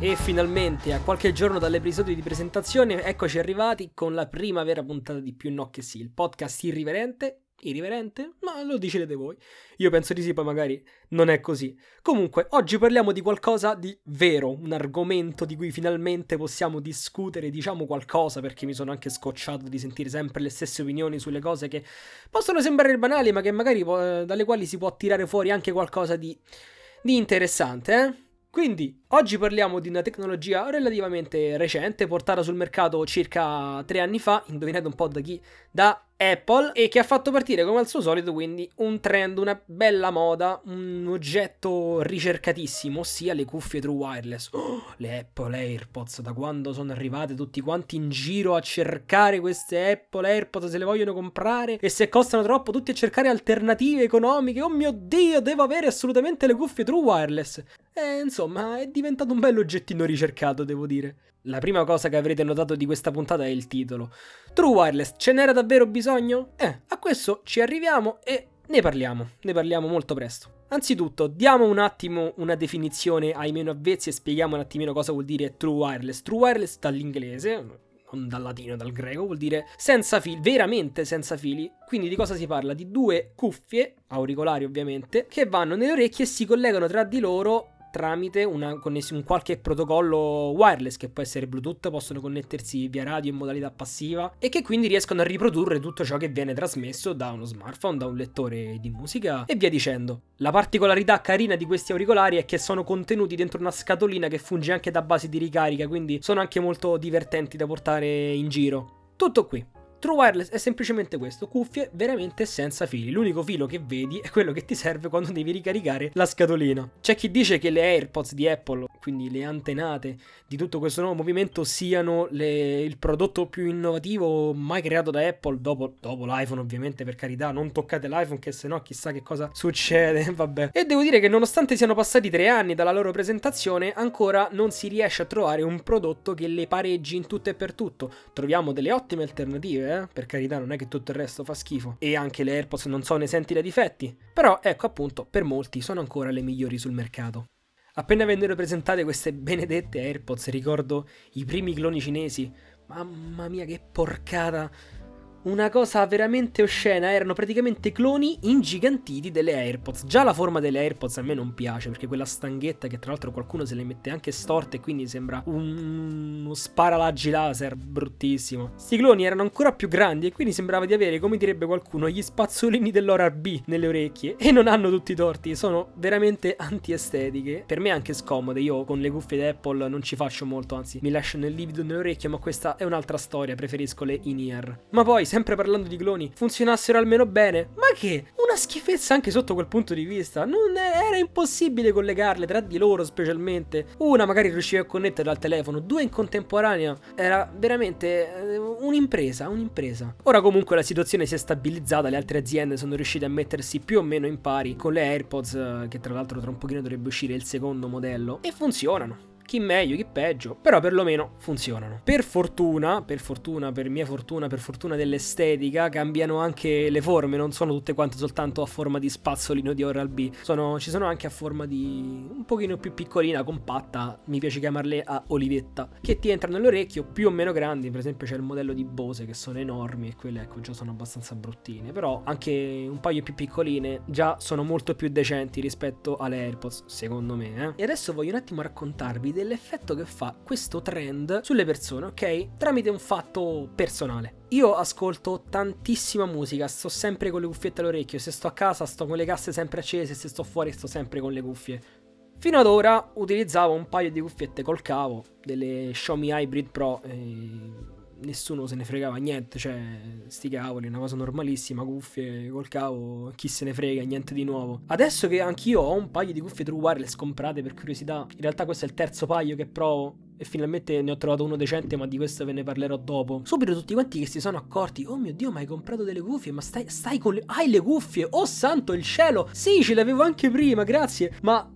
E finalmente, a qualche giorno dall'episodio di presentazione, eccoci arrivati con la prima vera puntata di Più No che sì, il podcast irriverente. Irriverente? Ma lo decidete voi. Io penso di sì, poi magari non è così. Comunque, oggi parliamo di qualcosa di vero, un argomento di cui finalmente possiamo discutere, diciamo qualcosa, perché mi sono anche scocciato di sentire sempre le stesse opinioni sulle cose che possono sembrare banali, ma che magari dalle quali si può tirare fuori anche qualcosa di, di interessante, eh? Quindi, oggi parliamo di una tecnologia relativamente recente, portata sul mercato circa tre anni fa, indovinate un po' da chi? Da Apple e che ha fatto partire come al suo solito quindi un trend, una bella moda, un oggetto ricercatissimo, ossia le cuffie true wireless. Oh, le Apple AirPods, da quando sono arrivate tutti quanti in giro a cercare queste Apple AirPods se le vogliono comprare e se costano troppo tutti a cercare alternative economiche. Oh mio Dio, devo avere assolutamente le cuffie true wireless. E insomma, è diventato un bello oggettino ricercato, devo dire. La prima cosa che avrete notato di questa puntata è il titolo. True Wireless, ce n'era davvero bisogno? Eh, a questo ci arriviamo e ne parliamo, ne parliamo molto presto. Anzitutto, diamo un attimo una definizione ai meno avvezzi e spieghiamo un attimino cosa vuol dire True Wireless. True Wireless dall'inglese, non dal latino, dal greco, vuol dire senza fili, veramente senza fili. Quindi di cosa si parla? Di due cuffie, auricolari ovviamente, che vanno nelle orecchie e si collegano tra di loro tramite una un qualche protocollo wireless che può essere Bluetooth, possono connettersi via radio in modalità passiva e che quindi riescono a riprodurre tutto ciò che viene trasmesso da uno smartphone, da un lettore di musica e via dicendo. La particolarità carina di questi auricolari è che sono contenuti dentro una scatolina che funge anche da base di ricarica, quindi sono anche molto divertenti da portare in giro. Tutto qui. True Wireless è semplicemente questo, cuffie veramente senza fili. L'unico filo che vedi è quello che ti serve quando devi ricaricare la scatolina. C'è chi dice che le AirPods di Apple, quindi le antenate di tutto questo nuovo movimento, siano le, il prodotto più innovativo mai creato da Apple, dopo, dopo l'iPhone ovviamente, per carità, non toccate l'iPhone che se no chissà che cosa succede, vabbè. E devo dire che nonostante siano passati tre anni dalla loro presentazione, ancora non si riesce a trovare un prodotto che le pareggi in tutto e per tutto. Troviamo delle ottime alternative eh? per carità non è che tutto il resto fa schifo e anche le AirPods non sono esenti da difetti, però ecco appunto per molti sono ancora le migliori sul mercato. Appena vennero presentate queste benedette AirPods ricordo i primi cloni cinesi, mamma mia che porcata una cosa veramente oscena, erano praticamente cloni ingigantiti delle AirPods. Già la forma delle AirPods a me non piace, perché quella stanghetta che tra l'altro qualcuno se le mette anche storte e quindi sembra un... uno sparalaggi laser bruttissimo. Sti cloni erano ancora più grandi e quindi sembrava di avere, come direbbe qualcuno, gli spazzolini dell'ora B nelle orecchie. E non hanno tutti i torti, sono veramente antiestetiche. Per me anche scomode, io con le cuffie di Apple non ci faccio molto, anzi mi lasciano il livido nelle orecchie, ma questa è un'altra storia, preferisco le in-ear. Ma poi sempre parlando di cloni, funzionassero almeno bene. Ma che? Una schifezza anche sotto quel punto di vista. Non era impossibile collegarle tra di loro, specialmente. Una magari riusciva a connetterla al telefono, due in contemporanea. Era veramente eh, un'impresa, un'impresa. Ora comunque la situazione si è stabilizzata, le altre aziende sono riuscite a mettersi più o meno in pari con le AirPods, eh, che tra l'altro tra un pochino dovrebbe uscire il secondo modello, e funzionano chi meglio, chi peggio, però perlomeno funzionano. Per fortuna, per fortuna, per mia fortuna, per fortuna dell'estetica, cambiano anche le forme, non sono tutte quante soltanto a forma di spazzolino di Oral B, sono, ci sono anche a forma di un pochino più piccolina, compatta, mi piace chiamarle a olivetta, che ti entrano nell'orecchio più o meno grandi, per esempio c'è il modello di Bose che sono enormi e quelle ecco già sono abbastanza bruttine, però anche un paio più piccoline già sono molto più decenti rispetto alle AirPods, secondo me. Eh? E adesso voglio un attimo raccontarvi dell'effetto che fa questo trend sulle persone, ok? Tramite un fatto personale. Io ascolto tantissima musica, sto sempre con le cuffiette all'orecchio, se sto a casa sto con le casse sempre accese, se sto fuori sto sempre con le cuffie. Fino ad ora utilizzavo un paio di cuffiette col cavo, delle Xiaomi Hybrid Pro, e nessuno se ne fregava niente, cioè sti cavoli, una cosa normalissima, cuffie col cavo, chi se ne frega, niente di nuovo. Adesso che anch'io ho un paio di cuffie True Wireless comprate per curiosità, in realtà questo è il terzo paio che provo e finalmente ne ho trovato uno decente, ma di questo ve ne parlerò dopo. Subito tutti quanti che si sono accorti, oh mio Dio, ma hai comprato delle cuffie, ma stai, stai con le... hai le cuffie, oh santo il cielo, sì, ce le avevo anche prima, grazie, ma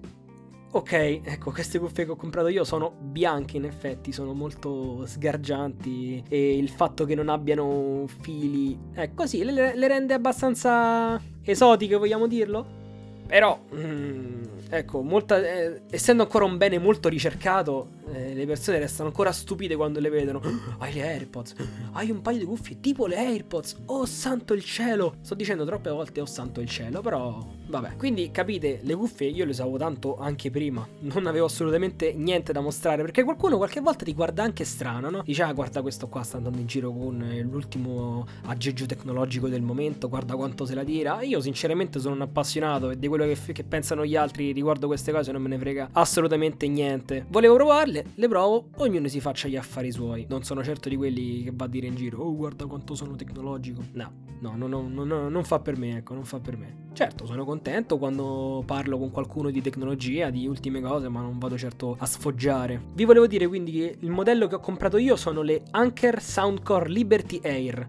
Ok, ecco, queste cuffie che ho comprato io sono bianche in effetti, sono molto sgargianti e il fatto che non abbiano fili, ecco sì, le, le rende abbastanza esotiche, vogliamo dirlo? Però, mm, ecco, molta, eh, essendo ancora un bene molto ricercato, eh, le persone restano ancora stupide quando le vedono. hai le AirPods, hai un paio di cuffie tipo le AirPods, oh santo il cielo. Sto dicendo troppe volte oh santo il cielo, però vabbè. Quindi capite, le cuffie io le usavo tanto anche prima, non avevo assolutamente niente da mostrare, perché qualcuno qualche volta ti guarda anche strano, no? Dice ah guarda questo qua sta andando in giro con eh, l'ultimo aggeggio tecnologico del momento, guarda quanto se la tira. Io sinceramente sono un appassionato e di quello che, che pensano gli altri riguardo queste cose non me ne frega assolutamente niente. Volevo provarle, le provo, ognuno si faccia gli affari suoi. Non sono certo di quelli che va a dire in giro, oh guarda quanto sono tecnologico. No, no, no, no, no, no non fa per me, ecco, non fa per me. Certo, sono contento quando parlo con qualcuno di tecnologia, di ultime cose, ma non vado certo a sfoggiare. Vi volevo dire quindi che il modello che ho comprato io sono le Anker Soundcore Liberty Air.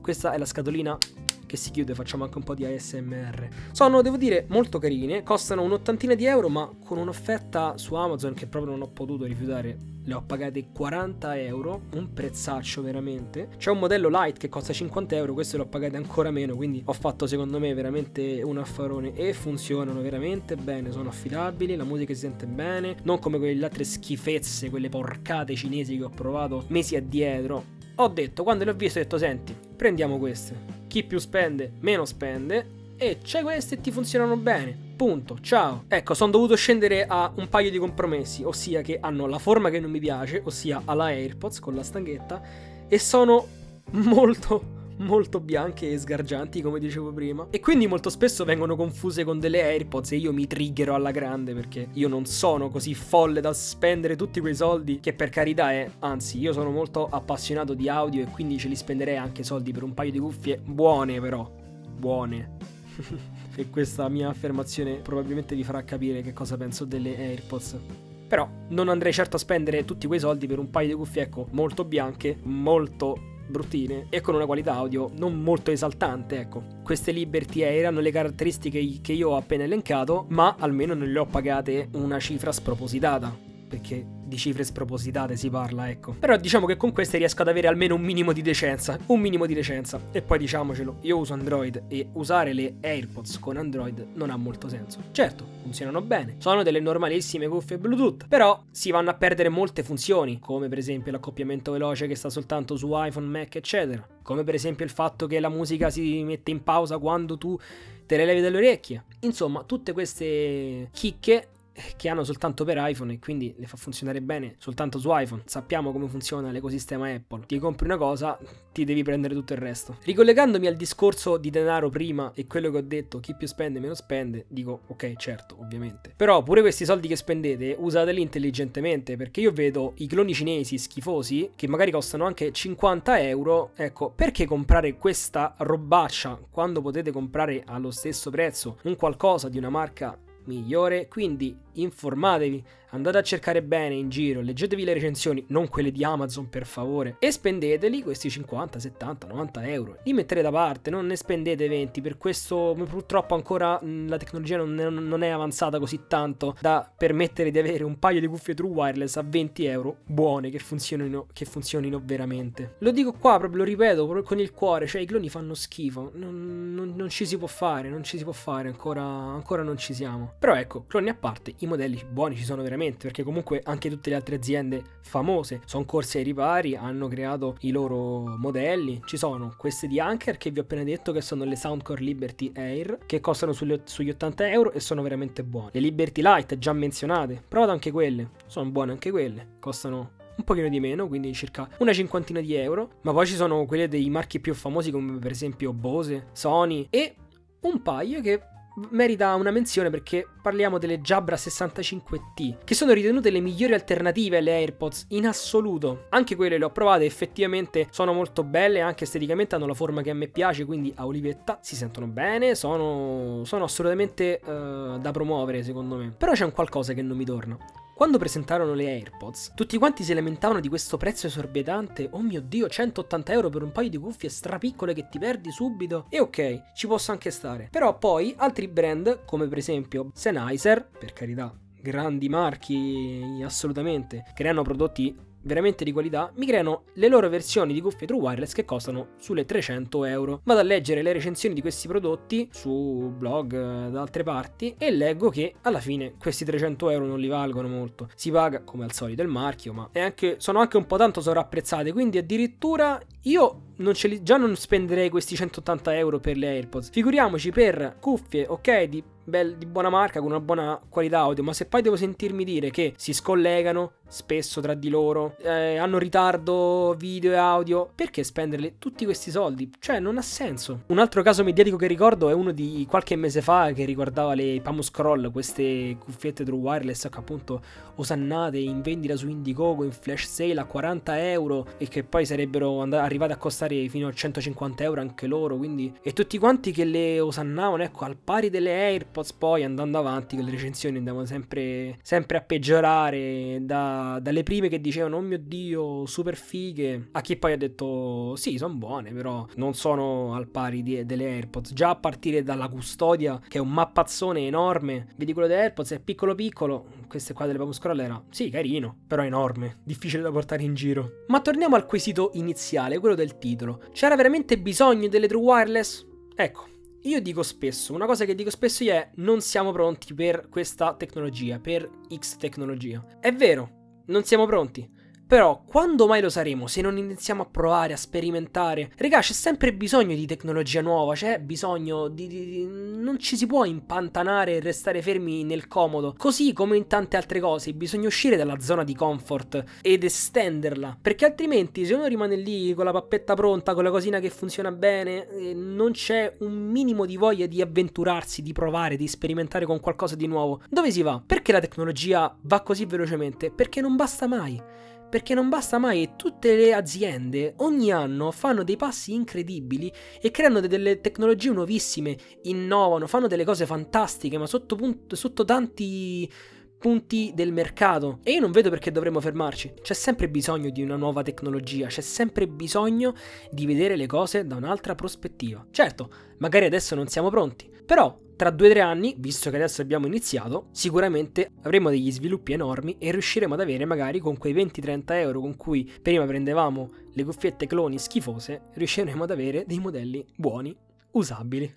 Questa è la scatolina che si chiude, facciamo anche un po' di ASMR. Sono, devo dire, molto carine, costano un'ottantina di euro, ma con un'offerta su Amazon che proprio non ho potuto rifiutare. Le ho pagate 40 euro, un prezzaccio veramente. C'è un modello light che costa 50 euro, questo l'ho pagate ancora meno, quindi ho fatto secondo me veramente un affarone e funzionano veramente bene, sono affidabili, la musica si sente bene, non come quelle altre schifezze, quelle porcate cinesi che ho provato mesi addietro. Ho detto, quando le ho viste, ho detto, senti, prendiamo queste chi più spende meno spende e c'è queste e ti funzionano bene. Punto, ciao. Ecco, sono dovuto scendere a un paio di compromessi, ossia che hanno la forma che non mi piace, ossia alla AirPods con la stanghetta, e sono molto molto bianche e sgargianti, come dicevo prima. E quindi molto spesso vengono confuse con delle AirPods e io mi triggero alla grande perché io non sono così folle da spendere tutti quei soldi che per carità è, anzi, io sono molto appassionato di audio e quindi ce li spenderei anche soldi per un paio di cuffie buone però, buone. e questa mia affermazione probabilmente vi farà capire che cosa penso delle AirPods. Però non andrei certo a spendere tutti quei soldi per un paio di cuffie, ecco, molto bianche, molto bruttine e con una qualità audio non molto esaltante, ecco. Queste Liberty Air hanno le caratteristiche che io ho appena elencato, ma almeno non le ho pagate una cifra spropositata perché di cifre spropositate si parla, ecco. Però diciamo che con queste riesco ad avere almeno un minimo di decenza, un minimo di decenza. E poi diciamocelo, io uso Android e usare le AirPods con Android non ha molto senso. Certo, funzionano bene, sono delle normalissime cuffie Bluetooth, però si vanno a perdere molte funzioni, come per esempio l'accoppiamento veloce che sta soltanto su iPhone, Mac, eccetera. Come per esempio il fatto che la musica si mette in pausa quando tu te le levi dalle orecchie. Insomma, tutte queste chicche che hanno soltanto per iPhone e quindi le fa funzionare bene soltanto su iPhone. Sappiamo come funziona l'ecosistema Apple. Ti compri una cosa, ti devi prendere tutto il resto. Ricollegandomi al discorso di denaro prima e quello che ho detto, chi più spende meno spende, dico ok, certo, ovviamente. Però pure questi soldi che spendete usateli intelligentemente perché io vedo i cloni cinesi schifosi che magari costano anche 50 euro. Ecco, perché comprare questa robaccia quando potete comprare allo stesso prezzo un qualcosa di una marca migliore, quindi informatevi, andate a cercare bene in giro, leggetevi le recensioni, non quelle di Amazon per favore, e spendeteli questi 50, 70, 90 euro. Li mettete da parte, non ne spendete 20, per questo purtroppo ancora la tecnologia non è, non è avanzata così tanto da permettere di avere un paio di cuffie true wireless a 20 euro buone che funzionino, che funzionino veramente. Lo dico qua, proprio lo ripeto, proprio con il cuore, cioè i cloni fanno schifo, non, non, non ci si può fare, non ci si può fare, ancora, ancora non ci siamo. Però ecco, cloni a parte, i modelli buoni ci sono veramente, perché comunque anche tutte le altre aziende famose sono corse ai ripari, hanno creato i loro modelli. Ci sono queste di Anker che vi ho appena detto che sono le Soundcore Liberty Air, che costano sugli, sugli 80 euro e sono veramente buone. Le Liberty Light già menzionate, provate anche quelle, sono buone anche quelle, costano un pochino di meno, quindi circa una cinquantina di euro. Ma poi ci sono quelle dei marchi più famosi come per esempio Bose, Sony e un paio che merita una menzione perché parliamo delle Jabra 65T, che sono ritenute le migliori alternative alle AirPods in assoluto. Anche quelle le ho provate, effettivamente sono molto belle, anche esteticamente hanno la forma che a me piace, quindi a olivetta si sentono bene, sono, sono assolutamente uh, da promuovere secondo me. Però c'è un qualcosa che non mi torna. Quando presentarono le AirPods, tutti quanti si lamentavano di questo prezzo esorbitante. Oh mio dio, 180 euro per un paio di cuffie strapiccole che ti perdi subito. E ok, ci posso anche stare. Però poi altri brand, come per esempio Sennheiser, per carità, grandi marchi assolutamente, creano prodotti veramente di qualità, mi creano le loro versioni di cuffie True Wireless che costano sulle 300 euro. Vado a leggere le recensioni di questi prodotti su blog eh, da altre parti e leggo che alla fine questi 300 euro non li valgono molto. Si paga come al solito il marchio, ma anche, sono anche un po' tanto sovrapprezzate, quindi addirittura io non li, già non spenderei questi 180 euro per le AirPods. Figuriamoci per cuffie, ok, di bel, di buona marca, con una buona qualità audio, ma se poi devo sentirmi dire che si scollegano spesso tra di loro, eh, hanno ritardo video e audio, perché spenderli tutti questi soldi? Cioè, non ha senso. Un altro caso mediatico che ricordo è uno di qualche mese fa che riguardava le Pamo Scroll, queste cuffiette True Wireless che appunto osannate in vendita su Indiegogo in flash sale a 40 euro e che poi sarebbero and- arrivate a costare fino a 150 euro anche loro, quindi... E tutti quanti che le osannavano, ecco, al pari delle Air AirPods poi andando avanti con le recensioni andavano sempre, sempre a peggiorare da, dalle prime che dicevano oh mio dio super fighe a chi poi ha detto sì sono buone però non sono al pari di, delle AirPods già a partire dalla custodia che è un mappazzone enorme vedi quello delle AirPods è piccolo piccolo queste qua delle Papa Scroll era sì carino però enorme difficile da portare in giro. Ma torniamo al quesito iniziale quello del titolo c'era veramente bisogno delle True Wireless? Ecco, io dico spesso, una cosa che dico spesso io è non siamo pronti per questa tecnologia, per X tecnologia. È vero, non siamo pronti. Però quando mai lo saremo se non iniziamo a provare, a sperimentare? Regà, c'è sempre bisogno di tecnologia nuova, c'è bisogno di, di, di, non ci si può impantanare e restare fermi nel comodo. Così come in tante altre cose, bisogna uscire dalla zona di comfort ed estenderla. Perché altrimenti se uno rimane lì con la pappetta pronta, con la cosina che funziona bene, eh, non c'è un minimo di voglia di avventurarsi, di provare, di sperimentare con qualcosa di nuovo. Dove si va? Perché la tecnologia va così velocemente? Perché non basta mai perché non basta mai tutte le aziende ogni anno fanno dei passi incredibili e creano delle tecnologie nuovissime, innovano, fanno delle cose fantastiche, ma sotto, punto, sotto tanti punti del mercato e io non vedo perché dovremmo fermarci. C'è sempre bisogno di una nuova tecnologia, c'è sempre bisogno di vedere le cose da un'altra prospettiva. Certo, magari adesso non siamo pronti, però tra due o tre anni, visto che adesso abbiamo iniziato, sicuramente avremo degli sviluppi enormi e riusciremo ad avere magari con quei 20-30 euro con cui prima prendevamo le cuffiette cloni schifose, riusciremo ad avere dei modelli buoni, usabili.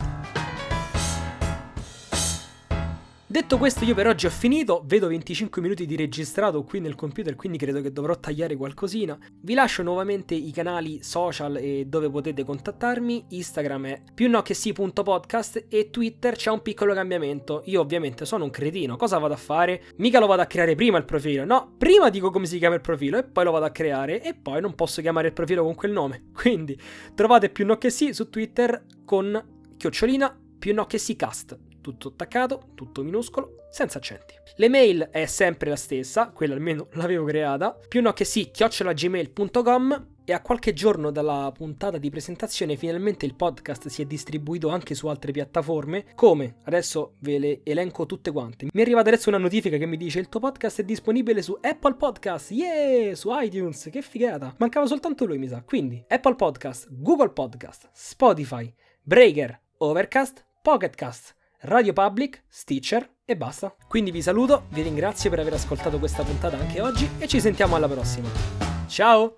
Detto questo, io per oggi ho finito. Vedo 25 minuti di registrato qui nel computer, quindi credo che dovrò tagliare qualcosina. Vi lascio nuovamente i canali social e dove potete contattarmi. Instagram è più no che sì.podcast e Twitter c'è un piccolo cambiamento. Io ovviamente sono un cretino, cosa vado a fare? Mica lo vado a creare prima il profilo, no, prima dico come si chiama il profilo e poi lo vado a creare e poi non posso chiamare il profilo con quel nome. Quindi trovate più no che sì su Twitter con chiocciolina più no che sì cast tutto attaccato, tutto minuscolo, senza accenti. L'email è sempre la stessa, quella almeno l'avevo creata, più no che sì, chiocciolagmail.com e a qualche giorno dalla puntata di presentazione finalmente il podcast si è distribuito anche su altre piattaforme, come adesso ve le elenco tutte quante. Mi è arrivata adesso una notifica che mi dice il tuo podcast è disponibile su Apple Podcast, yeah, su iTunes, che figata. Mancava soltanto lui mi sa. Quindi Apple Podcast, Google Podcast, Spotify, Breaker, Overcast, Pocketcast, Radio Public, Stitcher e basta. Quindi vi saluto, vi ringrazio per aver ascoltato questa puntata anche oggi e ci sentiamo alla prossima. Ciao!